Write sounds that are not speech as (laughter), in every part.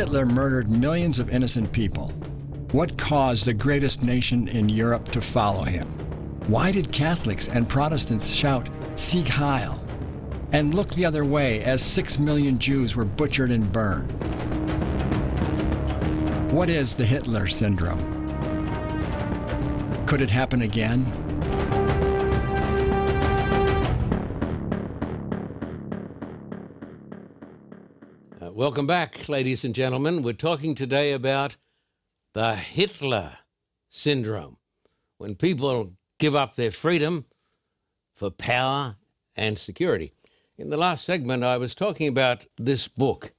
Hitler murdered millions of innocent people. What caused the greatest nation in Europe to follow him? Why did Catholics and Protestants shout, Sieg Heil, and look the other way as six million Jews were butchered and burned? What is the Hitler syndrome? Could it happen again? Welcome back, ladies and gentlemen. We're talking today about the Hitler syndrome when people give up their freedom for power and security. In the last segment, I was talking about this book.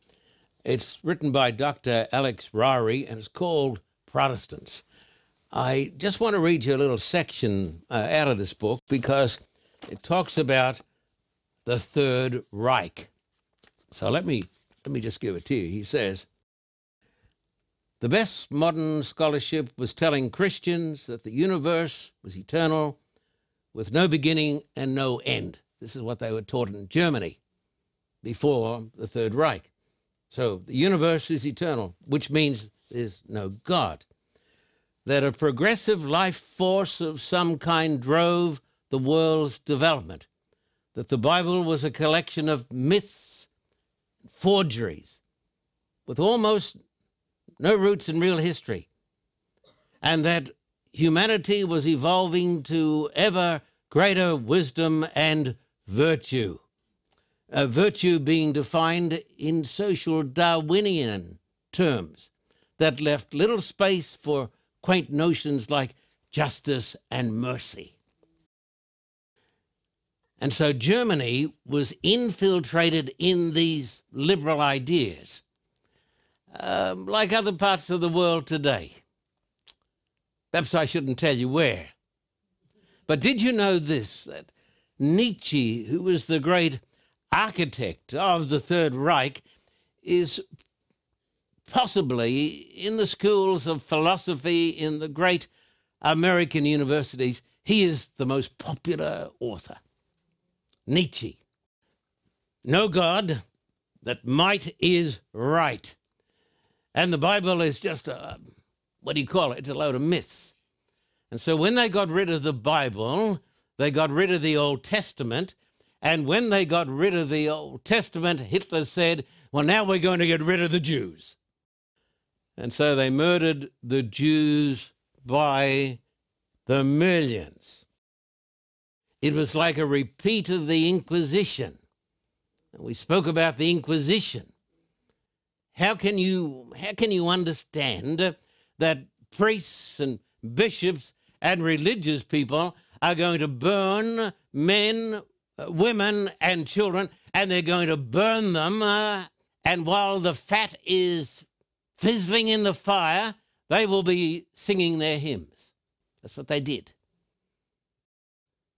It's written by Dr. Alex Ryrie and it's called Protestants. I just want to read you a little section uh, out of this book because it talks about the Third Reich. So let me let me just give it to you. He says, the best modern scholarship was telling Christians that the universe was eternal with no beginning and no end. This is what they were taught in Germany before the Third Reich. So the universe is eternal, which means there's no God. That a progressive life force of some kind drove the world's development. That the Bible was a collection of myths, forgeries, with almost no roots in real history, and that humanity was evolving to ever greater wisdom and virtue. A virtue being defined in social Darwinian terms that left little space for quaint notions like justice and mercy. And so Germany was infiltrated in these liberal ideas um, like other parts of the world today. Perhaps I shouldn't tell you where. But did you know this? That Nietzsche, who was the great architect of the Third Reich, is possibly in the schools of philosophy in the great American universities, he is the most popular author. Nietzsche. No God, that might is right. And the Bible is just a, what do you call it? It's a load of myths. And so when they got rid of the Bible, they got rid of the Old Testament. And when they got rid of the Old Testament, Hitler said, well, now we're going to get rid of the Jews. And so they murdered the Jews by the millions. It was like a repeat of the Inquisition. We spoke about the Inquisition. How can you how can you understand that priests and bishops and religious people are going to burn men, uh, women, and children, and they're going to burn them. Uh, and while the fat is fizzling in the fire, they will be singing their hymns. That's what they did.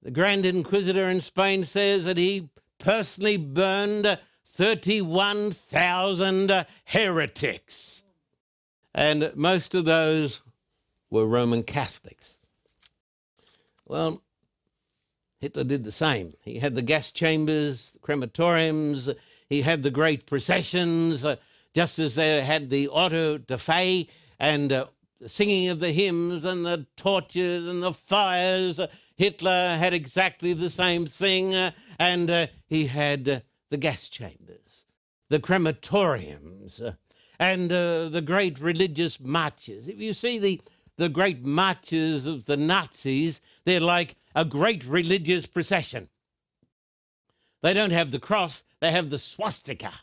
The Grand Inquisitor in Spain says that he personally burned 31,000 heretics. And most of those were Roman Catholics. Well, Hitler did the same. He had the gas chambers, the crematoriums, he had the great processions, uh, just as they had the auto da fe and uh, the singing of the hymns and the torches and the fires. Hitler had exactly the same thing, uh, and uh, he had uh, the gas chambers, the crematoriums, uh, and uh, the great religious marches. If you see the, the great marches of the Nazis, they're like a great religious procession. They don't have the cross, they have the swastika.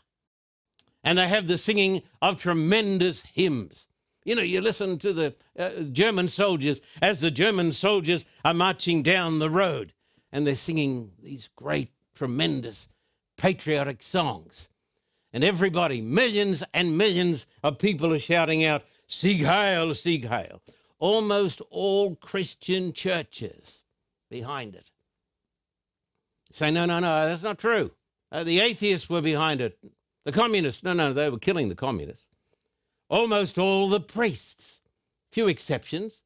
And they have the singing of tremendous hymns. You know, you listen to the uh, German soldiers as the German soldiers are marching down the road and they're singing these great, tremendous patriotic songs. And everybody, millions and millions of people are shouting out, Sieg Heil, Sieg Heil. Almost all Christian churches behind it. Say, no, no, no, that's not true. Uh, the atheists were behind it. The communists, no, no, they were killing the communists. Almost all the priests, few exceptions.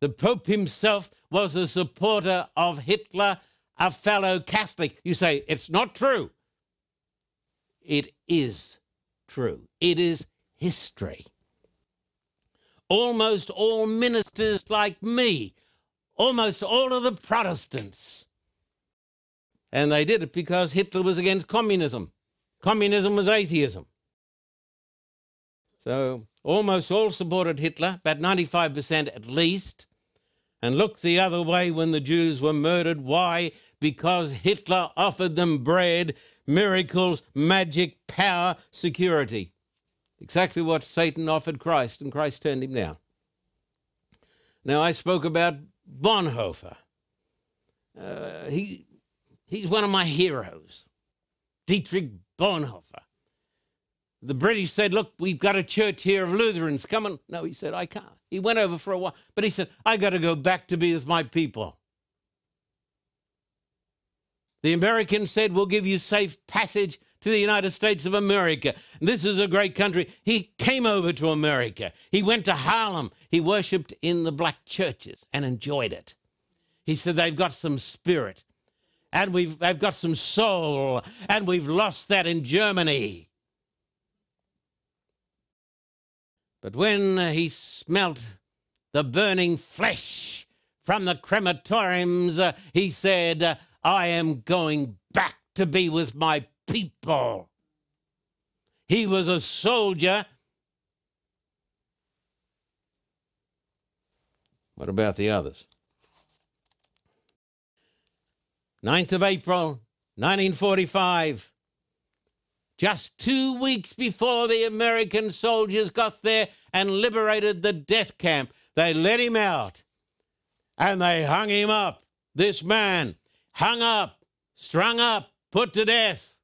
The Pope himself was a supporter of Hitler a fellow Catholic. You say, it's not true. It is true. It is history. Almost all ministers like me, almost all of the Protestants. And they did it because Hitler was against communism. Communism was atheism. So almost all supported Hitler, about 95% at least, and looked the other way when the Jews were murdered. Why? Because Hitler offered them bread, miracles, magic, power, security. Exactly what Satan offered Christ, and Christ turned him down. Now, I spoke about Bonhoeffer. Uh, he, he's one of my heroes, Dietrich Bonhoeffer. The British said, Look, we've got a church here of Lutherans. Come on. No, he said, I can't. He went over for a while, but he said, I got to go back to be with my people. The Americans said, We'll give you safe passage to the United States of America. This is a great country. He came over to America. He went to Harlem. He worshiped in the black churches and enjoyed it. He said, They've got some spirit and we've, they've got some soul, and we've lost that in Germany. But when he smelt the burning flesh from the crematoriums, uh, he said, uh, I am going back to be with my people. He was a soldier. What about the others? 9th of April, 1945. Just two weeks before the American soldiers got there and liberated the death camp, they let him out and they hung him up. This man, hung up, strung up, put to death.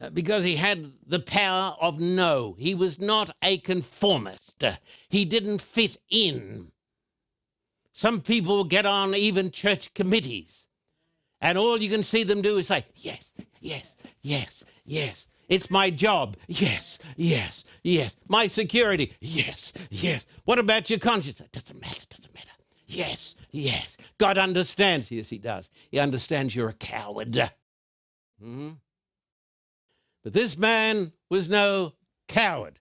Uh, because he had the power of no. He was not a conformist. He didn't fit in. Some people get on even church committees, and all you can see them do is say, Yes, yes, yes, yes. It's my job. Yes, yes, yes. My security. Yes, yes. What about your conscience? It doesn't matter, doesn't matter. Yes, yes. God understands. Yes, He does. He understands you're a coward. Mm-hmm. But this man was no coward,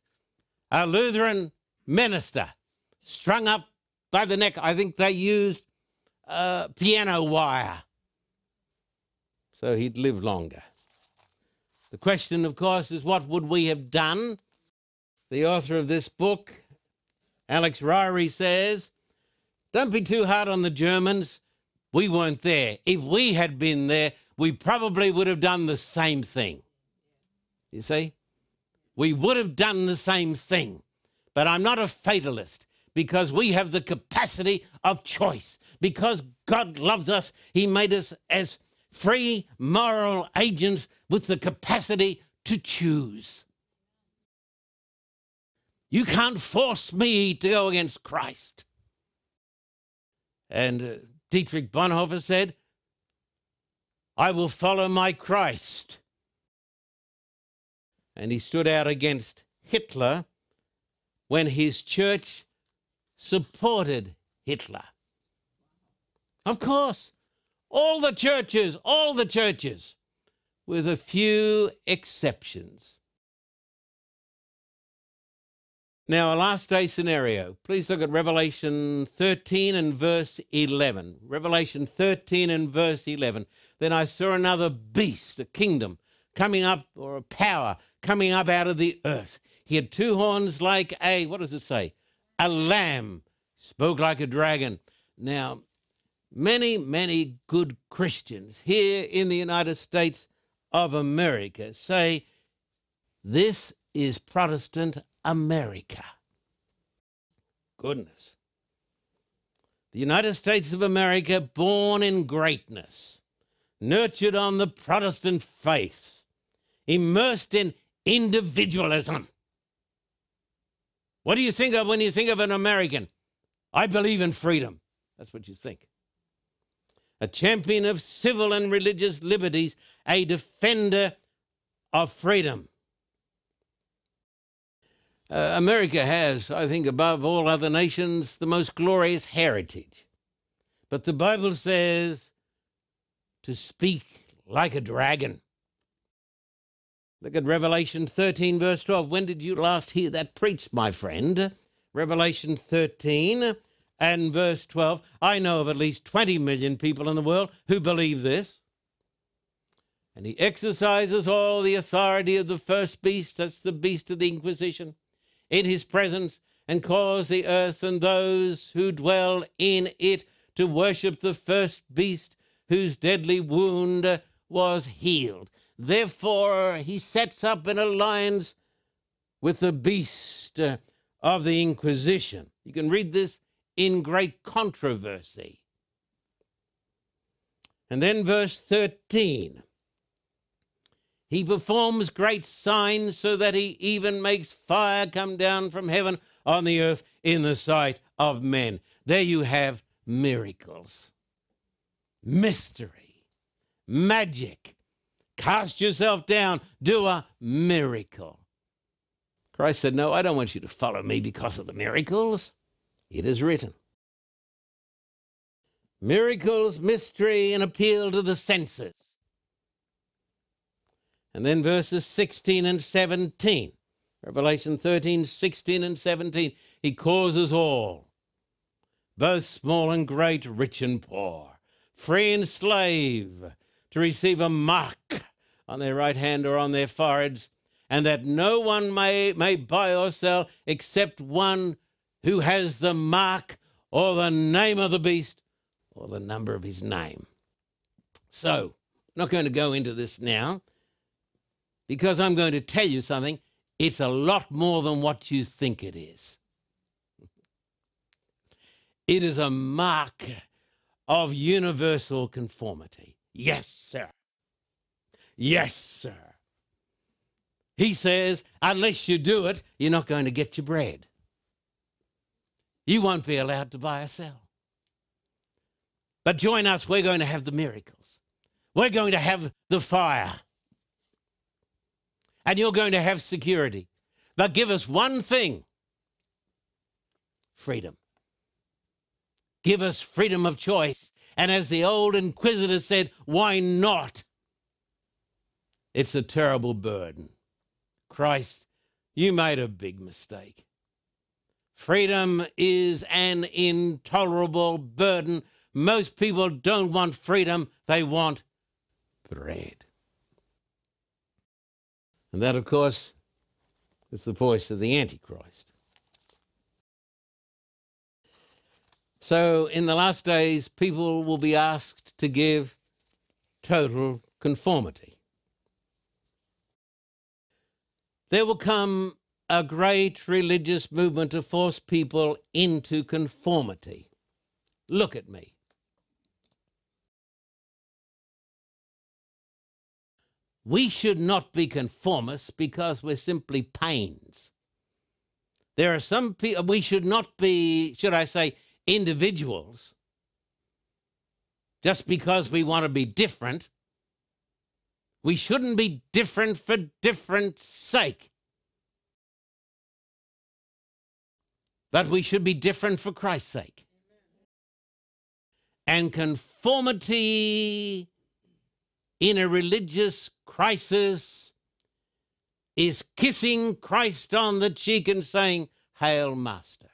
a Lutheran minister, strung up by the neck. I think they used uh, piano wire. So he'd live longer. The question, of course, is what would we have done? The author of this book, Alex Ryrie, says, Don't be too hard on the Germans. We weren't there. If we had been there, we probably would have done the same thing. You see? We would have done the same thing. But I'm not a fatalist because we have the capacity of choice. Because God loves us, He made us as free moral agents with the capacity to choose. You can't force me to go against Christ. And uh, Dietrich Bonhoeffer said, I will follow my Christ. And he stood out against Hitler when his church supported Hitler. Of course, all the churches, all the churches, with a few exceptions. Now, a last day scenario. Please look at Revelation 13 and verse 11. Revelation 13 and verse 11. Then I saw another beast, a kingdom, coming up, or a power coming up out of the earth. He had two horns like a, what does it say? a lamb, spoke like a dragon. Now, many, many good Christians here in the United States of America say this is Protestant America. Goodness. The United States of America, born in greatness, nurtured on the Protestant faith, immersed in individualism, what do you think of when you think of an American? I believe in freedom. That's what you think. A champion of civil and religious liberties, a defender of freedom. Uh, America has, I think, above all other nations, the most glorious heritage. But the Bible says to speak like a dragon. Look at Revelation 13, verse 12. When did you last hear that preached, my friend? Revelation 13 and verse 12. I know of at least 20 million people in the world who believe this. And he exercises all the authority of the first beast, that's the beast of the Inquisition, in his presence, and cause the earth and those who dwell in it to worship the first beast whose deadly wound was healed. Therefore, he sets up an alliance with the beast uh, of the Inquisition. You can read this in great controversy. And then, verse 13 he performs great signs so that he even makes fire come down from heaven on the earth in the sight of men. There you have miracles, mystery, magic. Cast yourself down, do a miracle. Christ said, No, I don't want you to follow me because of the miracles. It is written. Miracles, mystery, and appeal to the senses. And then verses 16 and 17. Revelation 13, 16 and 17. He causes all, both small and great, rich and poor, free and slave, to receive a mark on their right hand or on their foreheads, and that no one may, may buy or sell except one who has the mark or the name of the beast or the number of his name. So, I'm not going to go into this now because I'm going to tell you something. It's a lot more than what you think it is. It is a mark of universal conformity. Yes, sir. Yes, sir. He says, unless you do it, you're not going to get your bread. You won't be allowed to buy or sell. But join us, we're going to have the miracles. We're going to have the fire and you're going to have security. But give us one thing freedom. Give us freedom of choice. And as the old inquisitor said, why not? It's a terrible burden. Christ, you made a big mistake. Freedom is an intolerable burden. Most people don't want freedom, they want bread. And that, of course, is the voice of the Antichrist. So, in the last days, people will be asked to give total conformity. There will come a great religious movement to force people into conformity. Look at me. We should not be conformists because we're simply pains. There are some people, we should not be, should I say, individuals just because we want to be different. We shouldn't be different for different sake. But we should be different for Christ's sake. And conformity in a religious crisis is kissing Christ on the cheek and saying, Hail, Master.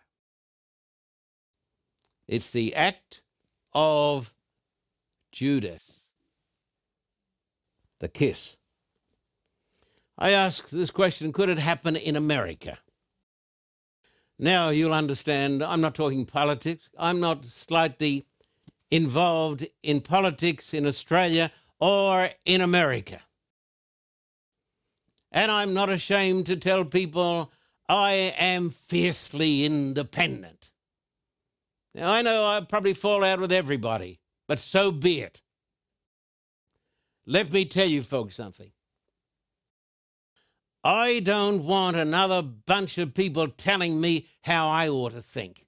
It's the act of Judas, the kiss. I ask this question could it happen in America? Now you'll understand, I'm not talking politics. I'm not slightly involved in politics in Australia or in America. And I'm not ashamed to tell people I am fiercely independent. Now, I know I probably fall out with everybody, but so be it. Let me tell you folks something. I don't want another bunch of people telling me how I ought to think.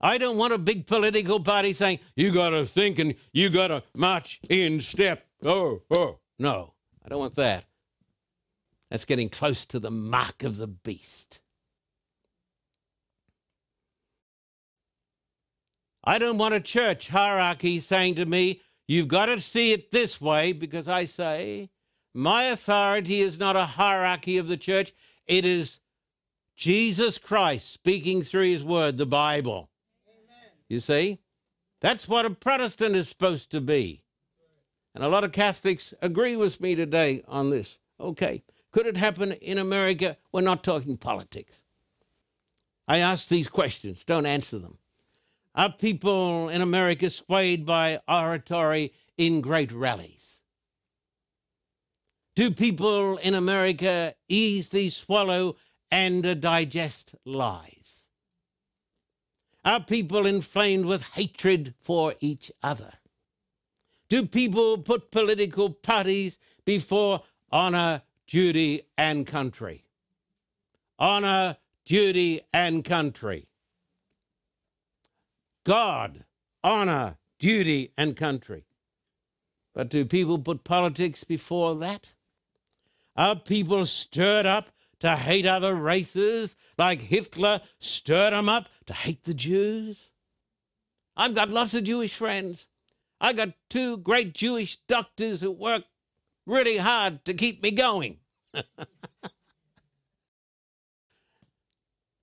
I don't want a big political party saying, you got to think and you got to march in step. Oh, oh. No, I don't want that. That's getting close to the mark of the beast. I don't want a church hierarchy saying to me, you've got to see it this way, because I say my authority is not a hierarchy of the church, it is Jesus Christ speaking through his word, the Bible. Amen. You see? That's what a Protestant is supposed to be. And a lot of Catholics agree with me today on this. Okay. Could it happen in America? We're not talking politics. I ask these questions, don't answer them. Are people in America swayed by oratory in great rallies? Do people in America easily swallow and digest lies? Are people inflamed with hatred for each other? Do people put political parties before honor, duty, and country? Honor, duty, and country. God, honor, duty, and country. But do people put politics before that? Are people stirred up to hate other races like Hitler stirred them up to hate the Jews? I've got lots of Jewish friends. I've got two great Jewish doctors who work really hard to keep me going. (laughs)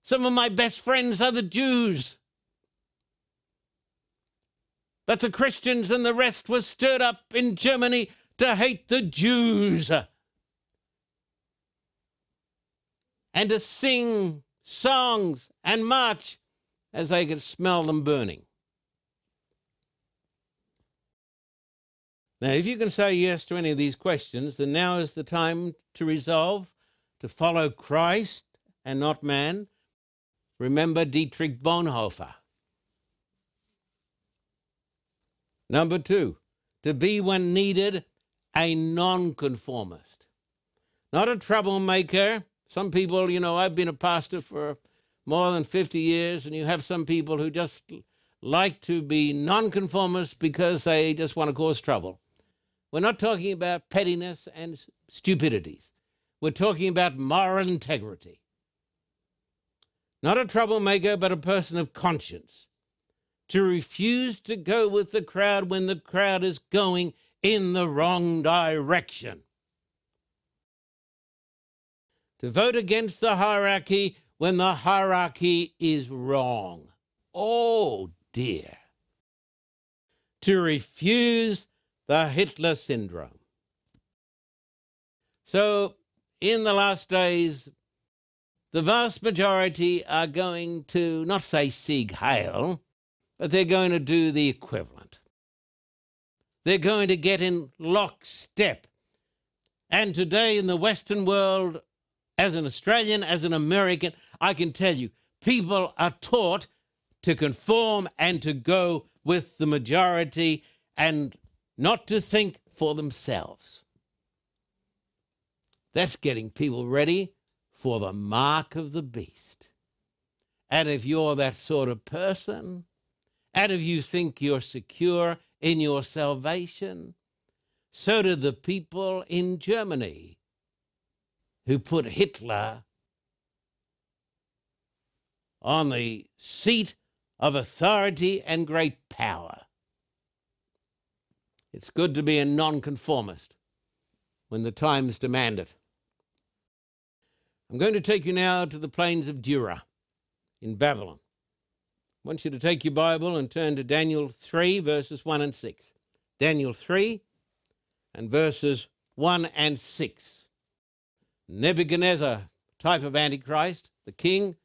Some of my best friends are the Jews. But the Christians and the rest were stirred up in Germany to hate the Jews and to sing songs and march as they could smell them burning. Now, if you can say yes to any of these questions, then now is the time to resolve to follow Christ and not man Remember Dietrich Bonhoeffer. Number two, to be when needed a nonconformist, not a troublemaker. Some people, you know, I've been a pastor for more than 50 years, and you have some people who just like to be nonconformists because they just want to cause trouble. We're not talking about pettiness and stupidities. We're talking about moral integrity. Not a troublemaker, but a person of conscience. To refuse to go with the crowd when the crowd is going in the wrong direction. To vote against the hierarchy when the hierarchy is wrong. Oh dear. To refuse the Hitler syndrome. So, in the last days, the vast majority are going to not say Sieg Heil, but they're going to do the equivalent. They're going to get in lockstep. And today in the Western world, as an Australian, as an American, I can tell you, people are taught to conform and to go with the majority and not to think for themselves. That's getting people ready for the mark of the beast. And if you're that sort of person, and if you think you're secure in your salvation, so do the people in Germany who put Hitler on the seat of authority and great power. It's good to be a nonconformist when the times demand it. I'm going to take you now to the plains of Dura in Babylon. I want you to take your Bible and turn to Daniel 3, verses 1 and 6. Daniel 3 and verses 1 and 6. Nebuchadnezzar, type of Antichrist, the king,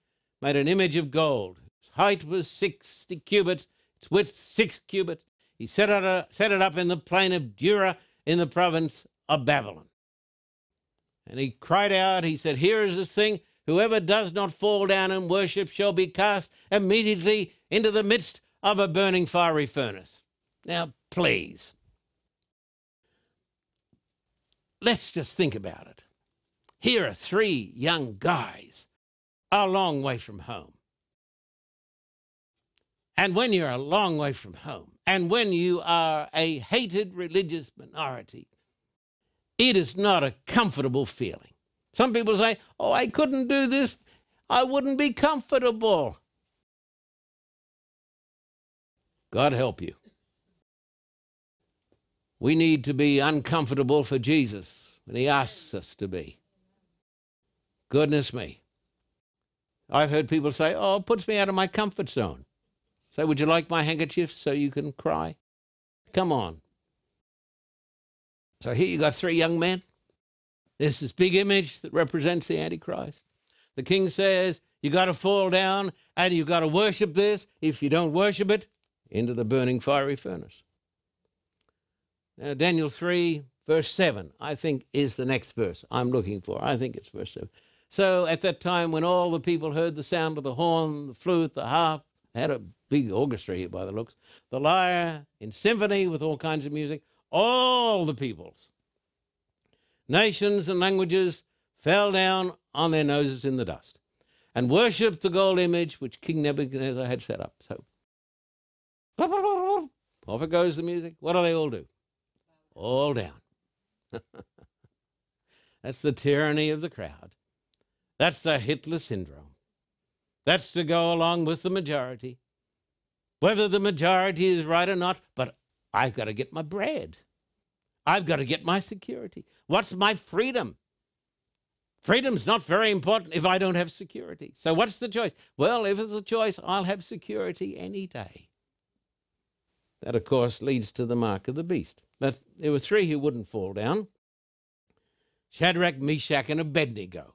made an image of gold. Its height was 60 cubits, its width 6 cubits. He set it, up, set it up in the plain of Dura in the province of Babylon. And he cried out, he said, Here is this thing whoever does not fall down and worship shall be cast immediately into the midst of a burning fiery furnace. Now, please, let's just think about it. Here are three young guys a long way from home. And when you're a long way from home, and when you are a hated religious minority, it is not a comfortable feeling. Some people say, Oh, I couldn't do this. I wouldn't be comfortable. God help you. We need to be uncomfortable for Jesus when He asks us to be. Goodness me. I've heard people say, oh, it puts me out of my comfort zone. Say, would you like my handkerchief so you can cry? Come on. So here you got three young men. There's this big image that represents the Antichrist. The king says, you got to fall down and you got to worship this. If you don't worship it, into the burning fiery furnace. Now, Daniel 3, verse 7, I think is the next verse I'm looking for. I think it's verse 7. So at that time, when all the people heard the sound of the horn, the flute, the harp, had a big orchestra here by the looks, the lyre in symphony with all kinds of music, all the peoples, nations and languages fell down on their noses in the dust and worshipped the gold image which King Nebuchadnezzar had set up. So (laughs) off it goes the music. What do they all do? All down. (laughs) That's the tyranny of the crowd. That's the Hitler syndrome. That's to go along with the majority. Whether the majority is right or not, but I've got to get my bread. I've got to get my security. What's my freedom? Freedom's not very important if I don't have security. So what's the choice? Well, if it's a choice, I'll have security any day. That, of course, leads to the mark of the beast. But there were three who wouldn't fall down Shadrach, Meshach, and Abednego.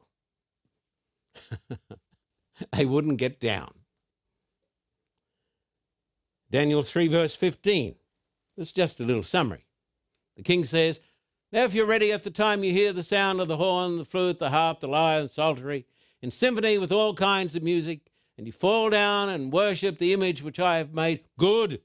(laughs) they wouldn't get down. Daniel 3, verse 15. This is just a little summary. The king says, Now, if you're ready at the time you hear the sound of the horn, the flute, the harp, the lyre, and psaltery, in symphony with all kinds of music, and you fall down and worship the image which I have made, good.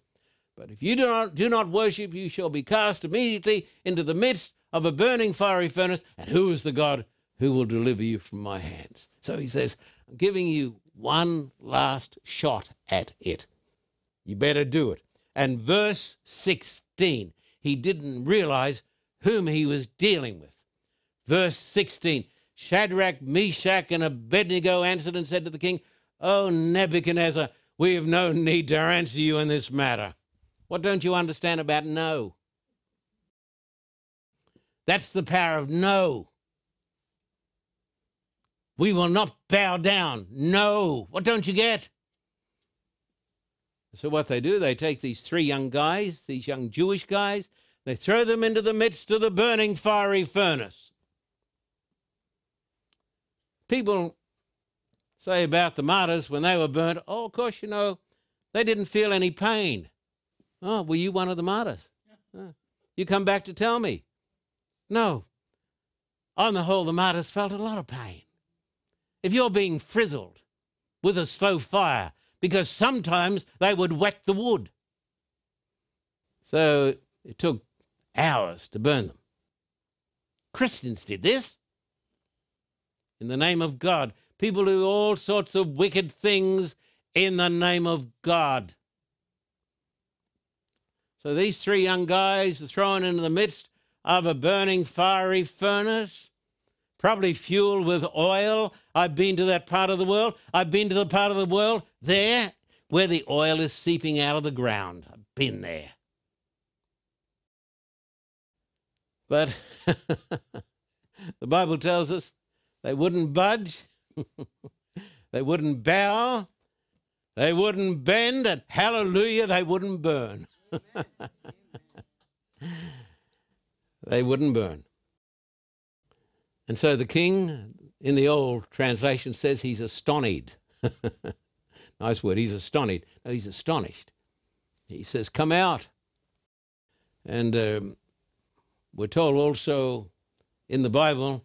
But if you do not, do not worship, you shall be cast immediately into the midst of a burning fiery furnace. And who is the God who will deliver you from my hands? So he says, I'm giving you one last shot at it. You better do it. And verse 16, he didn't realize whom he was dealing with. Verse 16 Shadrach, Meshach, and Abednego answered and said to the king, O Nebuchadnezzar, we have no need to answer you in this matter. What don't you understand about no? That's the power of no. We will not bow down. No. What don't you get? So, what they do, they take these three young guys, these young Jewish guys, they throw them into the midst of the burning fiery furnace. People say about the martyrs when they were burnt, oh, of course, you know, they didn't feel any pain. Oh, were you one of the martyrs? You come back to tell me. No. On the whole, the martyrs felt a lot of pain. If you're being frizzled with a slow fire, because sometimes they would wet the wood. So it took hours to burn them. Christians did this in the name of God. People do all sorts of wicked things in the name of God. So these three young guys are thrown into the midst of a burning fiery furnace probably fueled with oil. I've been to that part of the world. I've been to the part of the world there where the oil is seeping out of the ground. I've been there. But (laughs) the Bible tells us they wouldn't budge, (laughs) they wouldn't bow, they wouldn't bend, and hallelujah, they wouldn't burn. (laughs) they wouldn't burn. And so the king in the old translation says he's astonished. (laughs) nice word, he's astonished. No, he's astonished. He says, Come out. And um, we're told also in the Bible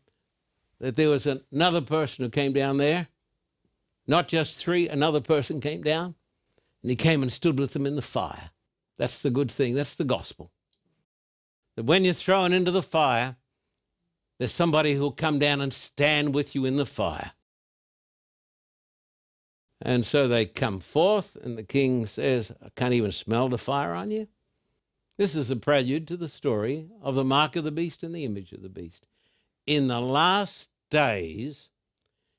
that there was another person who came down there. Not just three, another person came down and he came and stood with them in the fire. That's the good thing. That's the gospel. That when you're thrown into the fire, there's somebody who'll come down and stand with you in the fire. And so they come forth, and the king says, I can't even smell the fire on you. This is a prelude to the story of the mark of the beast and the image of the beast. In the last days,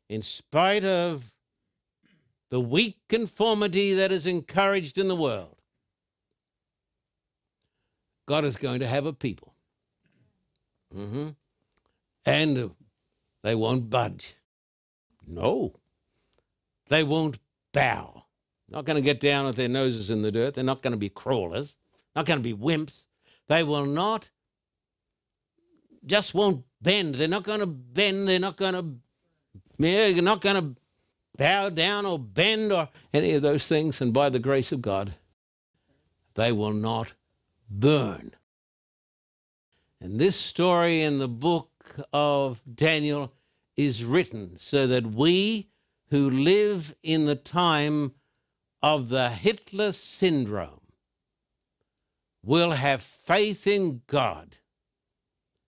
in spite of the weak conformity that is encouraged in the world, God is going to have a people. Mm-hmm And they won't budge. No, they won't bow. Not going to get down with their noses in the dirt. They're not going to be crawlers, not going to be wimps. They will not, just won't bend. They're not going to bend. They're not going to, they're not going to bow down or bend or any of those things. And by the grace of God, they will not burn. And this story in the book of Daniel is written so that we who live in the time of the Hitler syndrome will have faith in God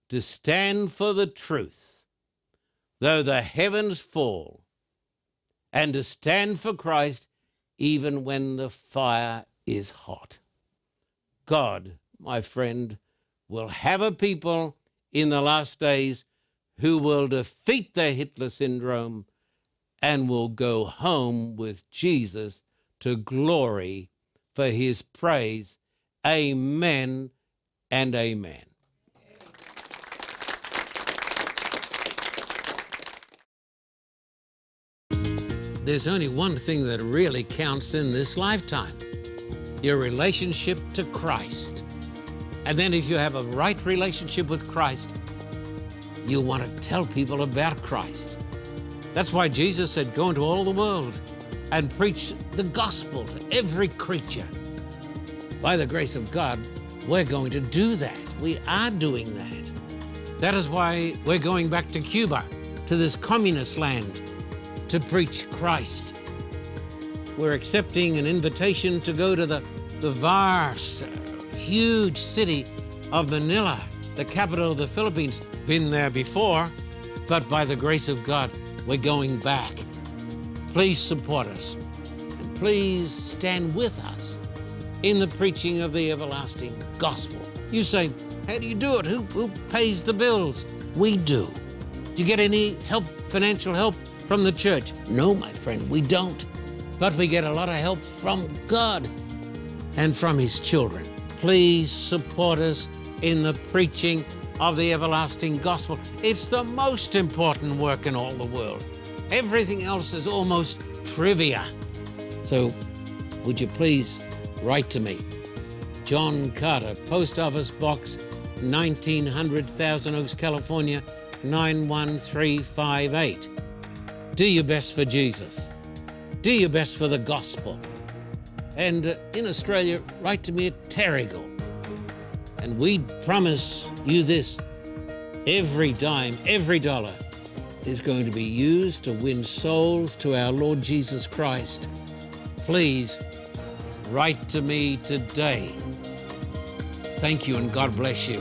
to stand for the truth, though the heavens fall, and to stand for Christ even when the fire is hot. God, my friend, will have a people in the last days who will defeat the Hitler syndrome and will go home with Jesus to glory for his praise. Amen and amen. There's only one thing that really counts in this lifetime your relationship to Christ. And then, if you have a right relationship with Christ, you want to tell people about Christ. That's why Jesus said, Go into all the world and preach the gospel to every creature. By the grace of God, we're going to do that. We are doing that. That is why we're going back to Cuba, to this communist land, to preach Christ. We're accepting an invitation to go to the, the vast, huge city of Manila, the capital of the Philippines. Been there before, but by the grace of God, we're going back. Please support us. And please stand with us in the preaching of the everlasting gospel. You say, How do you do it? Who, who pays the bills? We do. Do you get any help, financial help from the church? No, my friend, we don't. But we get a lot of help from God and from His children. Please support us in the preaching of the everlasting gospel. It's the most important work in all the world. Everything else is almost trivia. So, would you please write to me? John Carter, Post Office Box 1900, Thousand Oaks, California 91358. Do your best for Jesus. Do your best for the gospel. And uh, in Australia, write to me at Terrigal. And we promise you this every dime, every dollar is going to be used to win souls to our Lord Jesus Christ. Please write to me today. Thank you and God bless you.